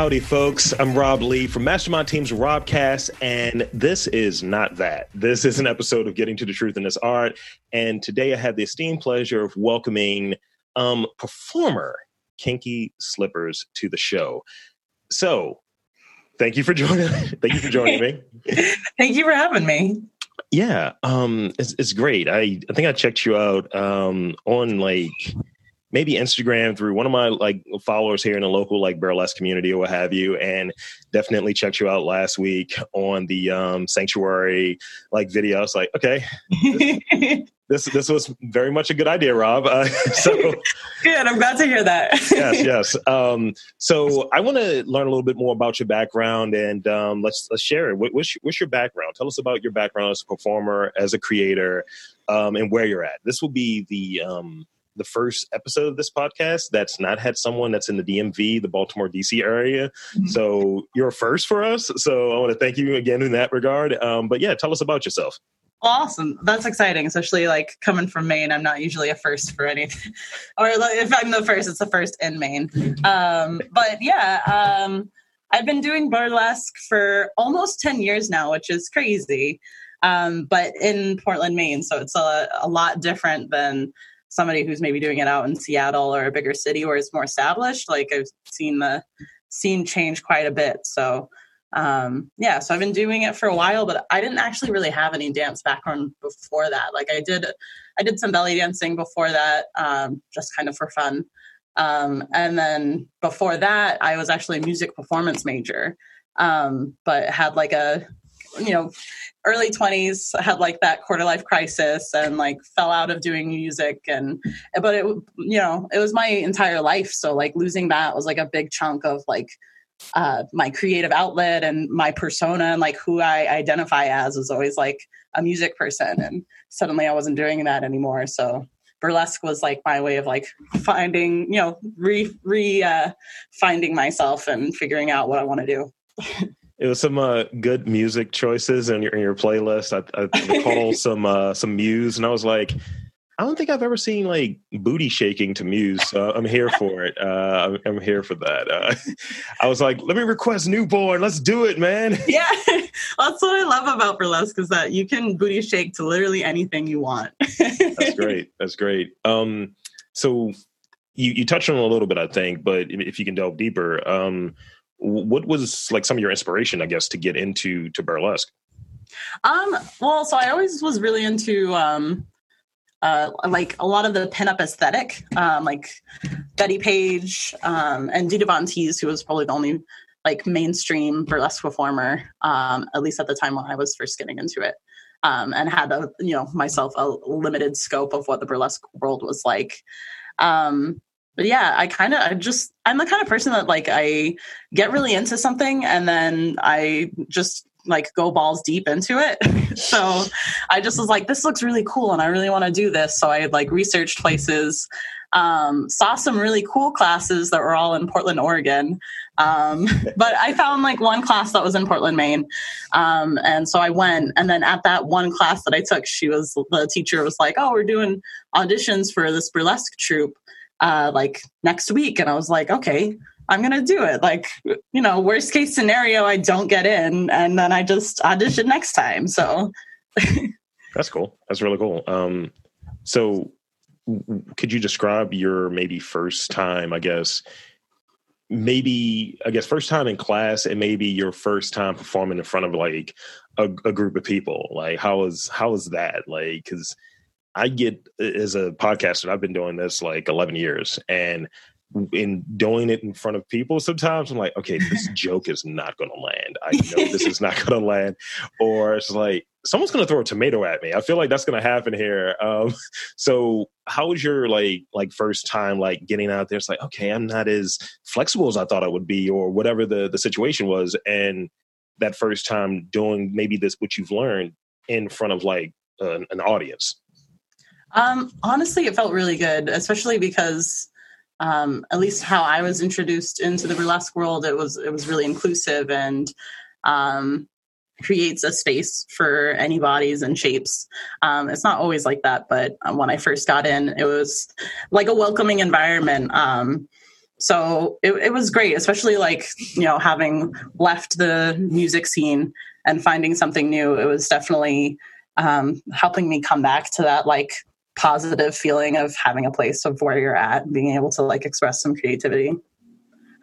Howdy, folks. I'm Rob Lee from Mastermind Team's Robcast, and this is not that. This is an episode of Getting to the Truth in This Art. And today I have the esteemed pleasure of welcoming um, performer Kinky Slippers to the show. So, thank you for joining. thank you for joining me. thank you for having me. Yeah, um, it's, it's great. I, I think I checked you out um, on like maybe Instagram through one of my like followers here in the local like burlesque community or what have you, and definitely checked you out last week on the um, sanctuary like video. I was like, okay, this, this, this was very much a good idea, Rob. Uh, so good. I'm glad to hear that. yes, yes. Um, so I want to learn a little bit more about your background and um, let's let's share it. What, what's, your, what's your background? Tell us about your background as a performer, as a creator, um, and where you're at. This will be the um, the first episode of this podcast that's not had someone that's in the DMV, the Baltimore DC area. Mm-hmm. So you're first for us. So I want to thank you again in that regard. Um, but yeah, tell us about yourself. Awesome. That's exciting, especially like coming from Maine. I'm not usually a first for anything. or if I'm the first, it's the first in Maine. Um, but yeah, um, I've been doing burlesque for almost 10 years now, which is crazy. Um, but in Portland, Maine. So it's a, a lot different than somebody who's maybe doing it out in Seattle or a bigger city where it's more established. Like I've seen the scene change quite a bit. So um yeah so i've been doing it for a while but i didn't actually really have any dance background before that like i did i did some belly dancing before that um just kind of for fun um and then before that i was actually a music performance major um but had like a you know early 20s had like that quarter life crisis and like fell out of doing music and but it you know it was my entire life. So like losing that was like a big chunk of like uh my creative outlet and my persona and like who i identify as was always like a music person. And suddenly i wasn't doing that anymore. So burlesque was like my way of like finding you know re re uh finding myself and figuring out what i want to do it was some uh, good music choices in your in your playlist. I, I recall some uh, some Muse, and I was like, I don't think I've ever seen like booty shaking to Muse. So I'm here for it. Uh, I'm, I'm, here for that. Uh, I was like, let me request New Born. Let's do it, man. Yeah, that's what I love about burlesque is that you can booty shake to literally anything you want. that's great. That's great. Um, so you you touched on a little bit, I think, but if you can delve deeper. Um, what was like some of your inspiration i guess to get into to burlesque um well so i always was really into um uh, like a lot of the pinup aesthetic, um, like Bettie Page um, and Dita Von Teese, who was probably the only like mainstream burlesque performer, um, at least at the time when I was first getting into it, um, and had a you know myself a limited scope of what the burlesque world was like. Um, but yeah, I kind of, I just, I'm the kind of person that like I get really into something and then I just like go balls deep into it. so I just was like, this looks really cool and I really want to do this. So I like researched places, um, saw some really cool classes that were all in Portland, Oregon. Um, but I found like one class that was in Portland, Maine. Um, and so I went. And then at that one class that I took, she was, the teacher was like, oh, we're doing auditions for this burlesque troupe uh, like next week. And I was like, okay, I'm going to do it. Like, you know, worst case scenario, I don't get in and then I just audition next time. So that's cool. That's really cool. Um, so could you describe your maybe first time, I guess, maybe, I guess, first time in class and maybe your first time performing in front of like a, a group of people? Like, how was, how was that? Like, cause I get as a podcaster, I've been doing this like 11 years and in doing it in front of people, sometimes I'm like, okay, this joke is not going to land. I know this is not going to land. Or it's like, someone's going to throw a tomato at me. I feel like that's going to happen here. Um, so how was your like, like first time, like getting out there? It's like, okay, I'm not as flexible as I thought I would be or whatever the, the situation was. And that first time doing maybe this, what you've learned in front of like an, an audience. Um, honestly, it felt really good, especially because um, at least how I was introduced into the burlesque world, it was it was really inclusive and um, creates a space for any bodies and shapes. Um, it's not always like that, but when I first got in, it was like a welcoming environment. Um, so it, it was great, especially like you know having left the music scene and finding something new. It was definitely um, helping me come back to that like positive feeling of having a place of where you're at and being able to like express some creativity.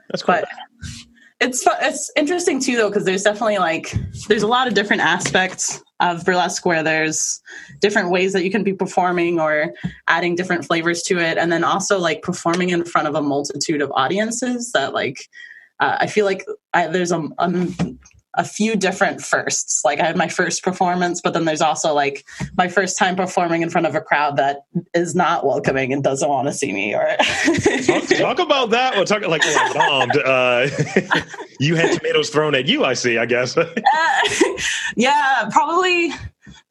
That's cool. But it's it's interesting too though because there's definitely like there's a lot of different aspects of burlesque where there's different ways that you can be performing or adding different flavors to it and then also like performing in front of a multitude of audiences that like uh, i feel like I, there's a, a a few different firsts. Like I had my first performance, but then there's also like my first time performing in front of a crowd that is not welcoming and doesn't want to see me. Or talk, talk, about that. Well, talk like, like bombed. Uh, you had tomatoes thrown at you. I see. I guess. uh, yeah, probably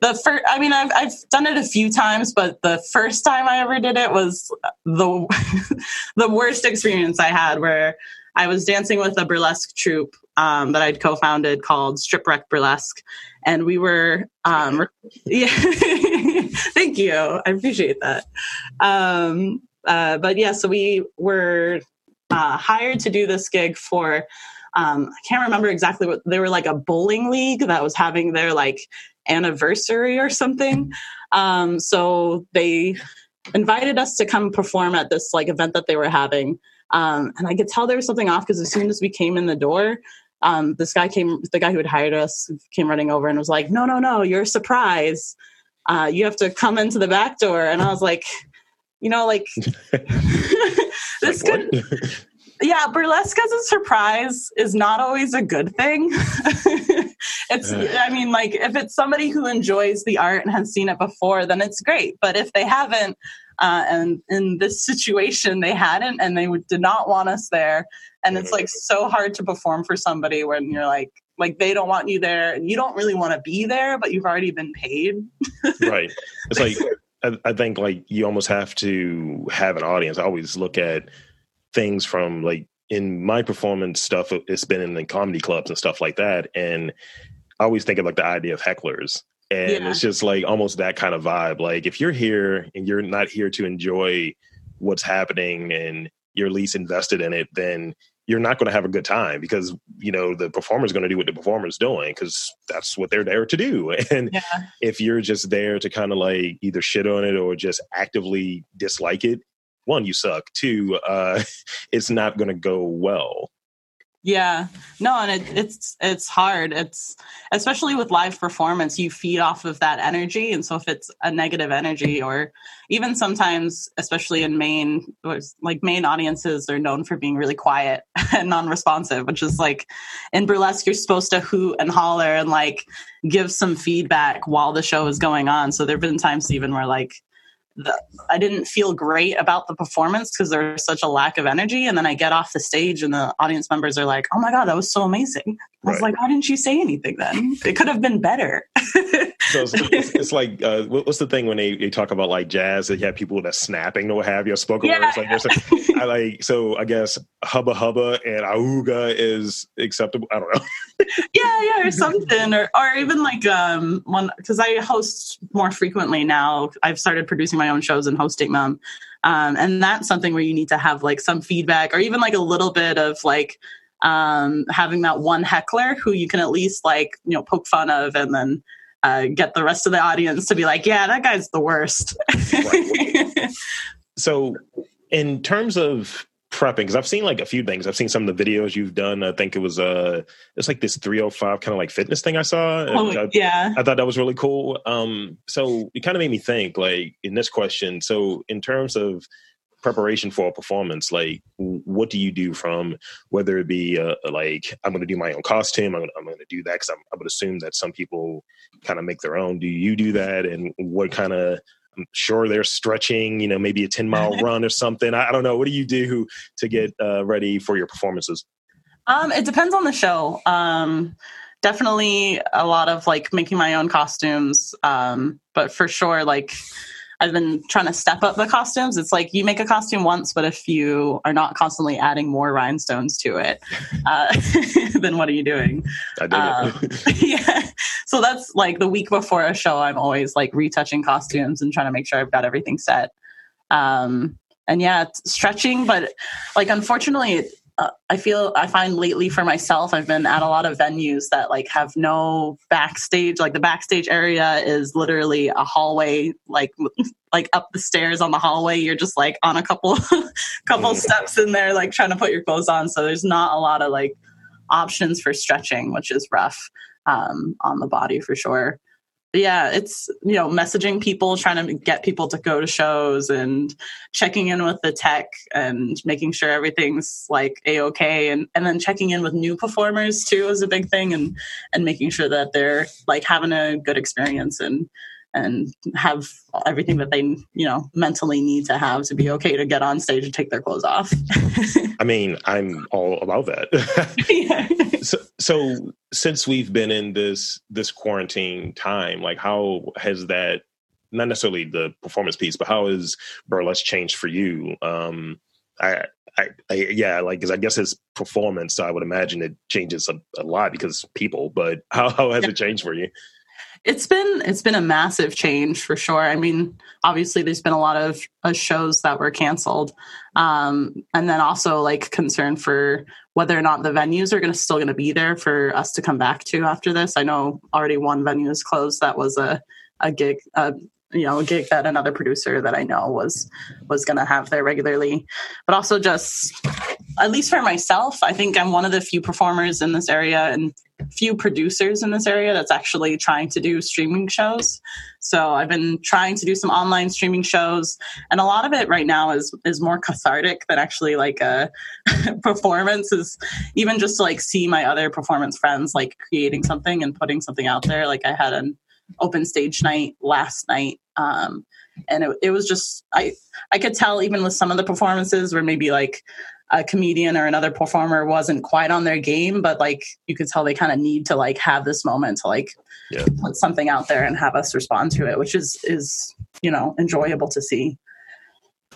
the first i mean I've, I've done it a few times but the first time i ever did it was the the worst experience i had where i was dancing with a burlesque troupe um, that I'd co-founded called Stripwreck Burlesque, and we were um, yeah. thank you, I appreciate that. Um, uh, but yeah, so we were uh, hired to do this gig for. Um, I can't remember exactly what they were like a bowling league that was having their like anniversary or something. Um, so they invited us to come perform at this like event that they were having. Um, and I could tell there was something off because as soon as we came in the door, um, this guy came, the guy who had hired us came running over and was like, no, no, no, you're a surprise. Uh, you have to come into the back door. And I was like, you know, like this like could, yeah, burlesque as a surprise is not always a good thing. it's, I mean, like if it's somebody who enjoys the art and has seen it before, then it's great. But if they haven't, uh, and in this situation, they hadn't, and they did not want us there. And it's like so hard to perform for somebody when you're like, like they don't want you there, and you don't really want to be there, but you've already been paid. right. It's like I, I think like you almost have to have an audience. I always look at things from like in my performance stuff. Uh, it's been in the comedy clubs and stuff like that, and I always think of like the idea of hecklers and yeah. it's just like almost that kind of vibe like if you're here and you're not here to enjoy what's happening and you're least invested in it then you're not going to have a good time because you know the performer's going to do what the performer's doing because that's what they're there to do. And yeah. if you're just there to kind of like either shit on it or just actively dislike it one you suck. Two uh it's not going to go well yeah, no, and it, it's it's hard. It's especially with live performance, you feed off of that energy, and so if it's a negative energy, or even sometimes, especially in Maine, like Maine audiences are known for being really quiet and non-responsive, which is like in burlesque, you're supposed to hoot and holler and like give some feedback while the show is going on. So there've been times even where like the, I didn't feel great about the performance because there was such a lack of energy. And then I get off the stage and the audience members are like, oh my God, that was so amazing. I was like, why didn't you say anything then? It could have been better. so it's, it's, it's like, uh, what's the thing when they, they talk about like jazz that you have people that snapping or what have you, spoken yeah. words like this. I like, so I guess hubba hubba and auga is acceptable. I don't know. yeah, yeah, or something. Or, or even like, um, one, cause I host more frequently now. I've started producing my own shows and hosting them. Um, and that's something where you need to have like some feedback or even like a little bit of like, um, having that one heckler who you can at least like you know poke fun of and then uh, get the rest of the audience to be like yeah that guy's the worst. So in terms of prepping because i've seen like a few things. I've seen some of the videos you've done. I think it was uh it's like this 305 kind of like fitness thing i saw oh, I, yeah. I thought that was really cool. Um so it kind of made me think like in this question. So in terms of preparation for a performance like what do you do from whether it be uh, like i'm going to do my own costume i'm going to do that because i would assume that some people kind of make their own. Do you do that? And what kind of i'm sure they're stretching you know maybe a 10 mile run or something. I, I, don't know. What do you do to get uh, ready for your performances? Um, it depends on the show. Um, definitely a lot of like making my own costumes um, but for sure like I've been trying to step up the costumes. It's like you make a costume once, but if you are not constantly adding more rhinestones to it, uh, then what are you doing? I did um, yeah. So that's like the week before a show, I'm always like retouching costumes and trying to make sure I've got everything set. Um, and yeah, it's stretching, but like unfortunately, uh, I feel I find lately for myself, I've been at a lot of venues that like have no backstage. Like the backstage area is literally a hallway, like like up the stairs on the hallway. You're just like on a couple couple mm. steps in there, like trying to put your clothes on. So there's not a lot of like options for stretching, which is rough um, on the body for sure yeah, it's you know messaging people, trying to get people to go to shows, and checking in with the tech, and making sure everything's like a okay, and and then checking in with new performers too is a big thing, and and making sure that they're like having a good experience and and have everything that they you know mentally need to have to be okay to get on stage and take their clothes off i mean i'm all about that so, so since we've been in this this quarantine time like how has that not necessarily the performance piece but how has burlesque changed for you um i I, I, yeah, like because I guess his performance, I would imagine it changes a, a lot because people. But how, how has yeah. it changed for you? It's been it's been a massive change for sure. I mean, obviously there's been a lot of uh, shows that were canceled, um, and then also like concern for whether or not the venues are going to still going to be there for us to come back to after this. I know already one venue is closed. That was a a gig, a you know a gig that another producer that I know was was going to have there regularly, but also just at least for myself, I think I'm one of the few performers in this area and few producers in this area that's actually trying to do streaming shows. So I've been trying to do some online streaming shows, and a lot of it right now is is more cathartic than actually like a performance. Is even just to like see my other performance friends like creating something and putting something out there. Like I had an open stage night last night. Um, and it, it was just I I could tell even with some of the performances where maybe like a comedian or another performer wasn't quite on their game, but like you could tell they kind of need to like have this moment to like yeah. put something out there and have us respond to it, which is is you know enjoyable to see.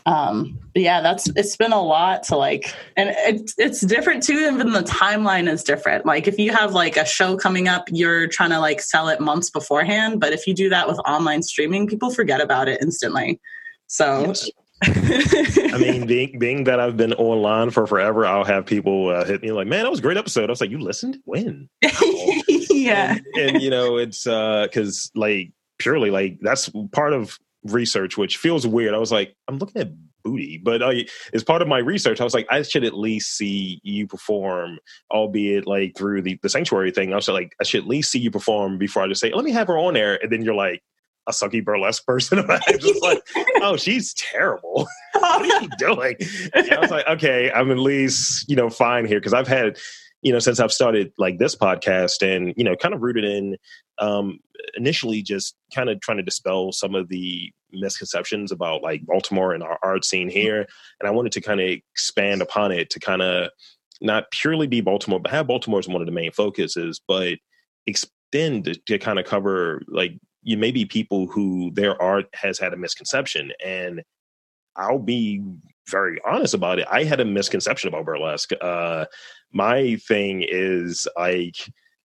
Um, but yeah, that's it's been a lot to like, and it's it's different too. Even the timeline is different. Like if you have like a show coming up, you're trying to like sell it months beforehand. But if you do that with online streaming, people forget about it instantly. So yes. I mean, being being that I've been online for forever, I'll have people uh, hit me like, "Man, that was a great episode." I was like, "You listened? When?" yeah, and, and, you know, it's because uh, like purely like that's part of research, which feels weird. I was like, I'm looking at booty, but uh, as part of my research, I was like, I should at least see you perform, albeit like through the the sanctuary thing. I was like, I should at least see you perform before I just say, let me have her on air, and then you're like a sucky burlesque person. I'm just like, oh, she's terrible. what are you doing? And I was like, okay, I'm at least, you know, fine here. Cause I've had, you know, since I've started like this podcast and, you know, kind of rooted in um, initially just kind of trying to dispel some of the misconceptions about like Baltimore and our art scene mm-hmm. here. And I wanted to kind of expand upon it to kind of not purely be Baltimore, but have Baltimore as one of the main focuses, but extend to, to kind of cover like you may be people who their art has had a misconception and i'll be very honest about it i had a misconception about burlesque. Uh my thing is like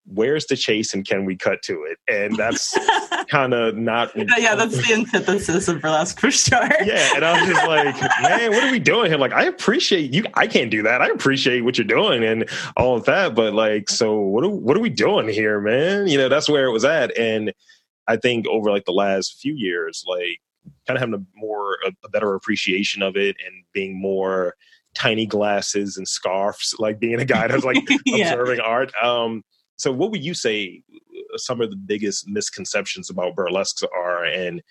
where's the chase and can we cut to it? And that's kind of not yeah that's the antithesis of burlesque for sure. Yeah and i was just like man what are we doing here? Like i appreciate you i can't do that i appreciate what you're doing and all of that but like so what are, what are we doing here man? You know that's where it was at and I think over like the last few years, like kind of having a more a, a better appreciation of it and being more tiny glasses and scarves, like being a guy that's like yeah. observing art. Um, so what would you say uh, some of the biggest misconceptions about burlesques are and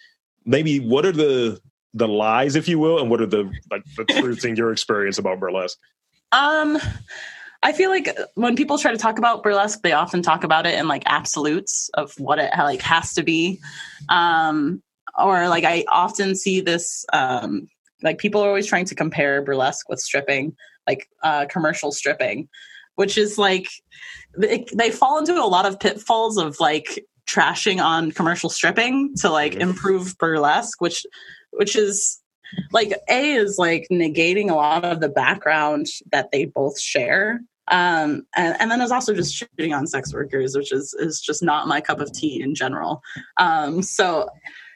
maybe what are the the lies if you will and what are the like the truths in your experience about burlesque um I feel like when people try to talk about burlesque, they often talk about it in like absolutes of what it like has to be. Um, or like I often see this um, like people are always trying to compare burlesque with stripping, like uh, commercial stripping, which is like they, they fall into a lot of pitfalls of like trashing on commercial stripping to like mm-hmm. improve burlesque, which which is like a is like negating a lot of the background that they both share um, and, and then there's also just shooting on sex workers, which is is just not my cup of tea in general. Um, so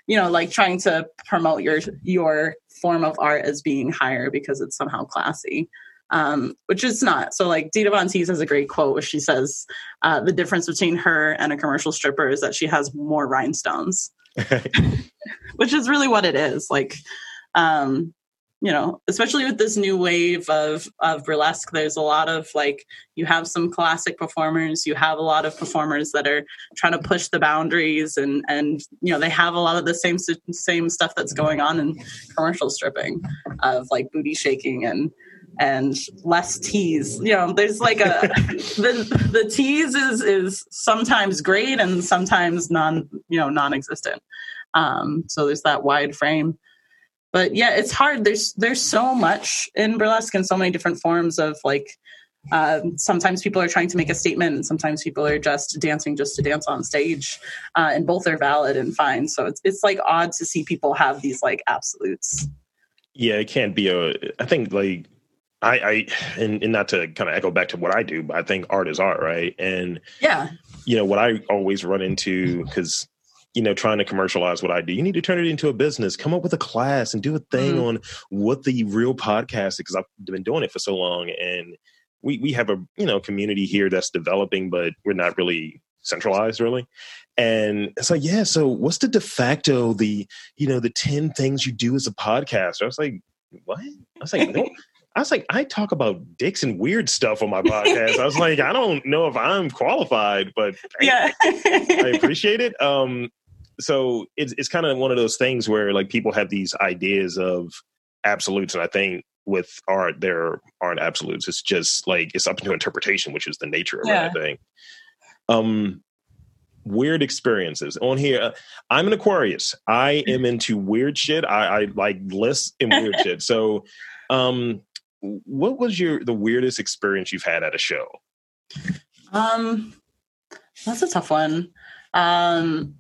you know like trying to promote your your form of art as being higher because it's somehow classy um, which is not. So, like, Dita Von Teese has a great quote where she says, uh, The difference between her and a commercial stripper is that she has more rhinestones, which is really what it is. Like, um, you know, especially with this new wave of of burlesque, there's a lot of like you have some classic performers, you have a lot of performers that are trying to push the boundaries, and and you know they have a lot of the same same stuff that's going on in commercial stripping, of like booty shaking and and less tease. You know, there's like a the the tease is is sometimes great and sometimes non you know non-existent. Um, so there's that wide frame but yeah it's hard. There's there's so much in burlesque and so many different forms of like uh, sometimes people are trying to make a statement and sometimes people are just dancing just to dance on stage uh, and both are valid and fine. So it's, it's like odd to see people have these like absolutes. Yeah it can't be a i think like I, I and, and not to kind of echo back to what I do, but I think art is art, right? And yeah, you know what I always run into because you know, trying to commercialize what I do. You need to turn it into a business. Come up with a class and do a thing mm. on what the real podcast is because I've been doing it for so long, and we we have a you know community here that's developing, but we're not really centralized really. And it's like, yeah. So what's the de facto the you know the ten things you do as a podcaster? I was like, what? I was like, no. I was like, I talk about dicks and weird stuff on my podcast. I was like, I don't know if I'm qualified, but yeah, I, I appreciate it. Um, so it's it's kind of one of those things where like people have these ideas of absolutes, and I think with art there aren't absolutes. It's just like it's up to interpretation, which is the nature of yeah. it. I think. Um, weird experiences on here. Uh, I'm an Aquarius. I am into weird shit. I, I like lists and weird shit. So, um, what was your the weirdest experience you've had at a show? Um, that's a tough one. Um,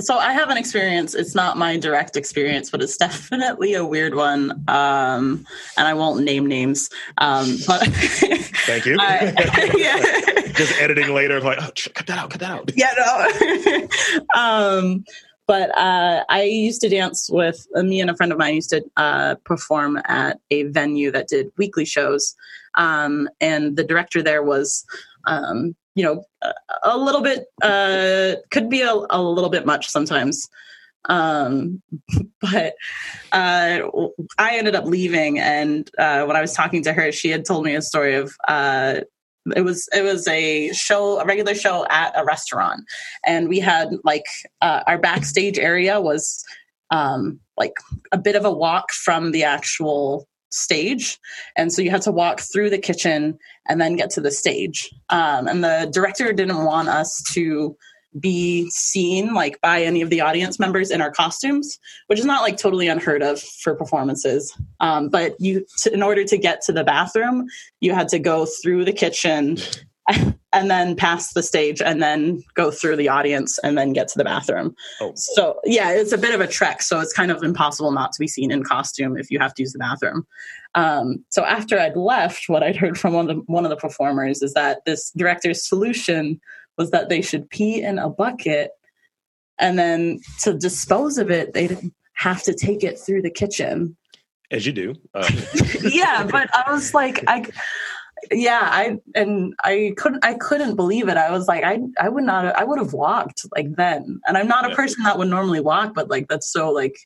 so I have an experience. It's not my direct experience, but it's definitely a weird one. Um, and I won't name names. Um, but thank you. I, yeah. Just editing later, like oh, cut that out, cut that out. Yeah, no. um, but uh, I used to dance with uh, me and a friend of mine used to uh, perform at a venue that did weekly shows, um, and the director there was um, you know a, little bit uh, could be a, a, little bit much sometimes. Um, but uh, i ended up leaving and uh, when i was talking to her she had told me a story of uh, it was it was a show a regular show at a restaurant. And we had like uh, our backstage area was um, like a bit of a walk from the actual stage. And so you had to walk through the kitchen and then get to the stage. Um, and the director didn't want us to be seen like by any of the audience members in our costumes, which is not like totally unheard of for performances. Um, but you, to, in order to get to the bathroom, you had to go through the kitchen and then pass the stage and then go through the audience and then get to the bathroom. Oh. So yeah, it's a bit of a trek. So it's kind of impossible not to be seen in costume if you have to use the bathroom. Um, so after I'd left, what I'd heard from one of the one of the performers is that this director's solution was that they should pee in a bucket and then to dispose of it, they'd have to take it through the kitchen. As you do. Um. yeah, but I was like, I yeah i and i couldn't i couldn't believe it. I was like i i would not i would have walked like then. And i'm not a person that would normally walk but like that's so like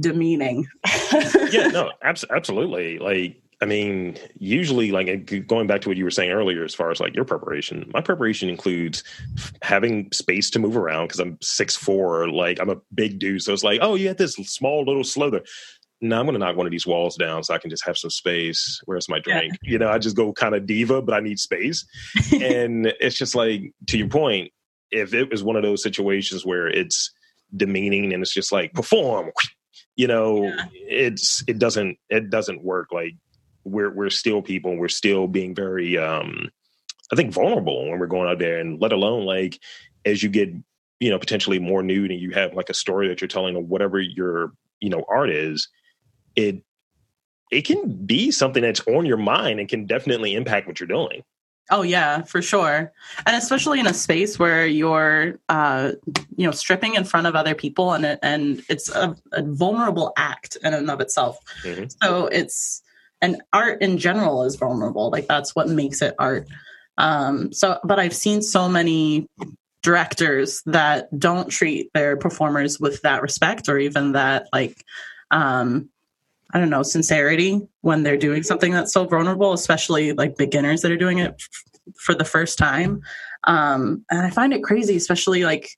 demeaning. Yeah no abs- absolutely. Like i mean usually like going back to what you were saying earlier as far as like your preparation my preparation includes having space to move around because i'm six four like i'm a big dude. So it's like oh you had this small little slither no, I'm going to knock one of these walls down so I can just have some space. Where's my drink? Yeah. You know, I just go kind of diva, but I need space. and it's just like, to your point, if it was one of those situations where it's demeaning and it's just like perform, you know, yeah. it's it doesn't it doesn't work. Like we're we're still people. We're still being very, um I think, vulnerable when we're going out there, and let alone like as you get you know potentially more nude and you have like a story that you're telling or whatever your you know art is it it can be something that's on your mind and can definitely impact what you're doing. Oh yeah, for sure. And especially in a space where you're uh you know stripping in front of other people and it, and it's a, a vulnerable act in and of itself. Mm-hmm. So it's and art in general is vulnerable. Like that's what makes it art. Um so but I've seen so many directors that don't treat their performers with that respect or even that like um I don't know, sincerity when they're doing something that's so vulnerable, especially like beginners that are doing it f- for the first time. Um, and I find it crazy, especially like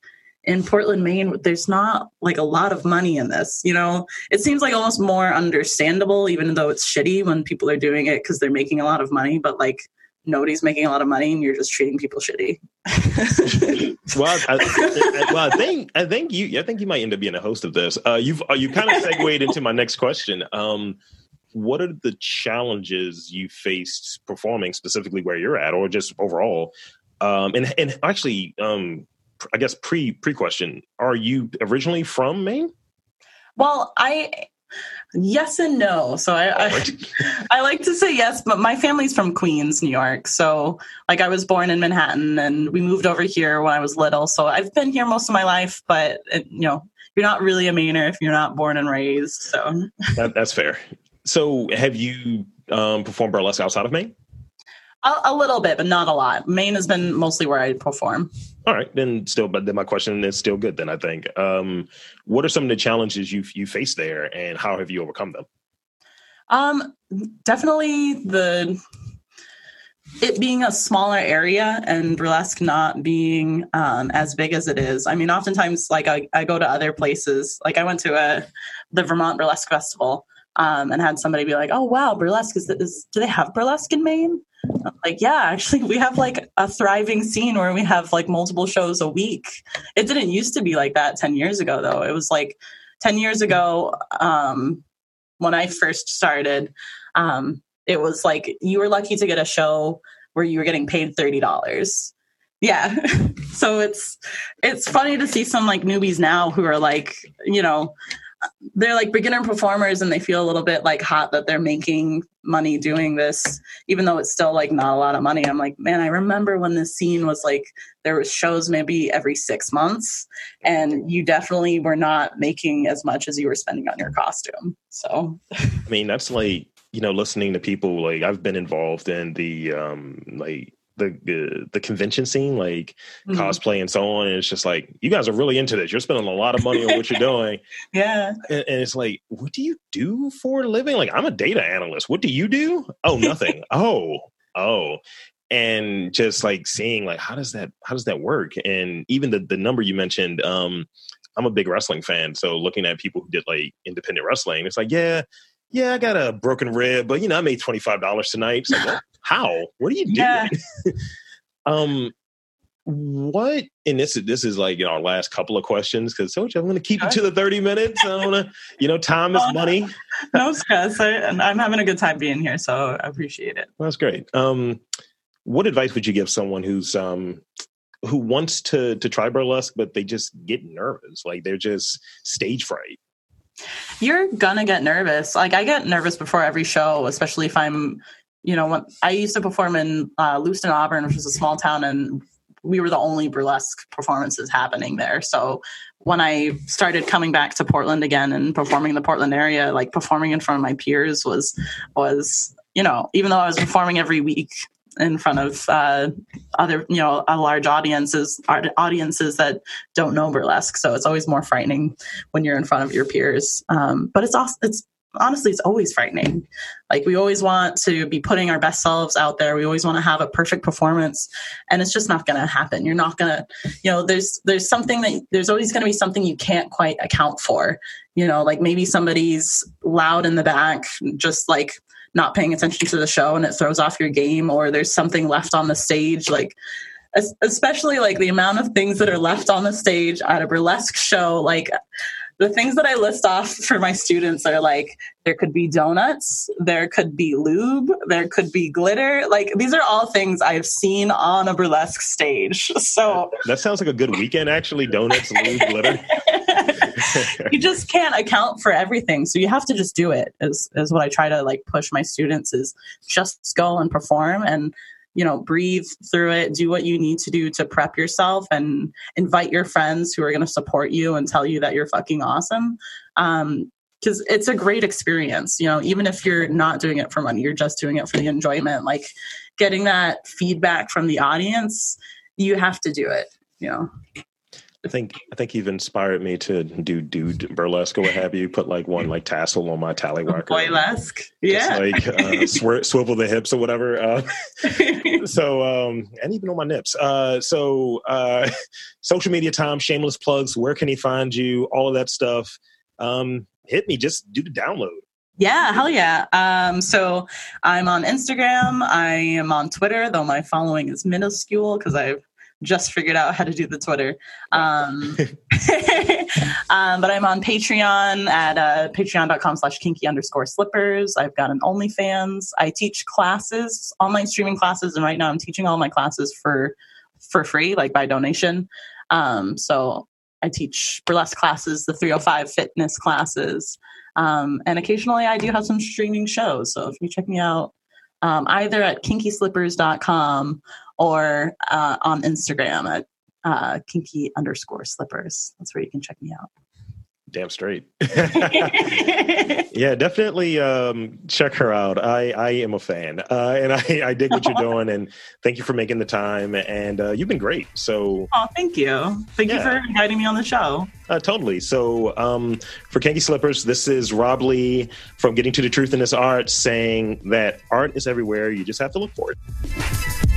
in Portland, Maine, there's not like a lot of money in this. You know, it seems like almost more understandable, even though it's shitty when people are doing it because they're making a lot of money. But like, nobody's making a lot of money and you're just treating people shitty. well, I, I, well, I think I think you I think you might end up being a host of this. Uh, you've uh, you kind of segued into my next question. Um, what are the challenges you faced performing specifically where you're at, or just overall? Um, and and actually, um, I guess pre pre question: Are you originally from Maine? Well, I Yes and no. So I, I, I like to say yes, but my family's from Queens, New York. So like I was born in Manhattan, and we moved over here when I was little. So I've been here most of my life, but it, you know you're not really a Mainer if you're not born and raised. So that, that's fair. So have you um, performed burlesque outside of Maine? A, a, little bit, but not a lot. Maine has been mostly where I perform. All right, then still, but then my question is still good. Then I think, um, what are some of the challenges you you face there, and how have you overcome them? Um, definitely the it being a smaller area and burlesque not being um, as big as it is. I mean, oftentimes, like I, I go to other places. Like I went to a the Vermont Burlesque Festival um, and had somebody be like, "Oh wow, burlesque is, is do they have burlesque in Maine?" Like, yeah, actually, we have like a thriving scene where we have like multiple shows a week. It didn't used to be like that 10 years ago, though. It was like 10 years ago um, when I first started, um, it was like you were lucky to get a show where you were getting paid $30. Yeah. so it's it's funny to see some like newbies now who are like, you know, they're like beginner performers and they feel a little bit like hot that they're making money doing this even though it's still like not a lot of money. I'm like man i remember when this scene was like there was shows maybe every six months and you definitely were not making as much as you were spending on your costume. So. I mean that's like you know listening to people like i've been involved in the um like the the convention scene, like mm-hmm. cosplay and so on. And it's just like you guys are really into this. You're spending a lot of money on what you're doing. yeah, and, and, it's like, what do you do for a living? Like, I'm a data analyst. What do you do? Oh, nothing. oh, oh, and just like seeing like how does that how does that work? And even the the number you mentioned. um I'm a big wrestling fan, so looking at people who did like independent wrestling, it's like, yeah, yeah, I got a broken rib, but you know, I made twenty five dollars tonight. Like, what? How? What are you doing? Yeah. um, what? And this is this is like you know, our last couple of questions because you I'm going to keep it to the thirty minutes. I want to, you know, time is oh, money. no stress, I, I'm having a good time being here, so I appreciate it. Well, that's great. Um, what advice would you give someone who's um who wants to to try burlesque but they just get nervous, like they're just stage fright? You're gonna get nervous. Like I get nervous before every show, especially if I'm, you know, when I used to perform in uh, Lewiston, Auburn, which is a small town, and we were the only burlesque performances happening there. So when I started coming back to Portland again and performing in the Portland area, like performing in front of my peers was was you know, even though I was performing every week, in front of uh, other, you know, a large audiences, audiences that don't know burlesque. So it's always more frightening when you're in front of your peers. Um, but it's also, it's honestly, it's always frightening. Like we always want to be putting our best selves out there. We always want to have a perfect performance, and it's just not going to happen. You're not going to, you know, there's there's something that there's always going to be something you can't quite account for. You know, like maybe somebody's loud in the back, just like not paying attention to the show and it throws off your game or there's something left on the stage like especially like the amount of things that are left on the stage at a burlesque show like the things that I list off for my students are like there could be donuts, there could be lube, there could be glitter. Like these are all things I've seen on a burlesque stage. So that sounds like a good weekend actually. Donuts, lube, glitter. you just can't account for everything. So you have to just do it is is what I try to like push my students is just go and perform and you know, breathe through it, do what you need to do to prep yourself and invite your friends who are going to support you and tell you that you're fucking awesome. Um, because it's a great experience you know even if you're not doing it for money you're just doing it for the enjoyment like getting that feedback from the audience you have to do it you know I think I think you've inspired me to do dude burlesque or what have you. Put like one like tassel on my tallywhacker. Burlesque, yeah. like uh, sw- swivel the hips or whatever. Uh, so um, and even on my nips. Uh, so uh, social media time, shameless plugs. Where can he find you? All of that stuff. Um, hit me. Just do the download. Yeah, hell yeah. Um, so I'm on Instagram. I am on Twitter, though my following is minuscule because I've just figured out how to do the Twitter. Um, um, but I'm on Patreon at uh, patreon.com slash kinky underscore slippers. I've got an OnlyFans. I teach classes, online streaming classes, and right now I'm teaching all my classes for for free, like by donation. Um, so I teach burlesque classes, the 305 fitness classes, um, and occasionally I do have some streaming shows. So if you check me out um, either at kinkyslippers.com or uh, on Instagram at uh, kinky underscore slippers. That's where you can check me out. Damn straight. yeah, definitely um, check her out. I, I am a fan, uh, and I, I dig what you're doing. And thank you for making the time. And uh, you've been great. So, oh, thank you. Thank yeah. you for inviting me on the show. Uh, totally. So, um, for Kinky Slippers, this is Rob Lee from Getting to the Truth in This Art saying that art is everywhere. You just have to look for it.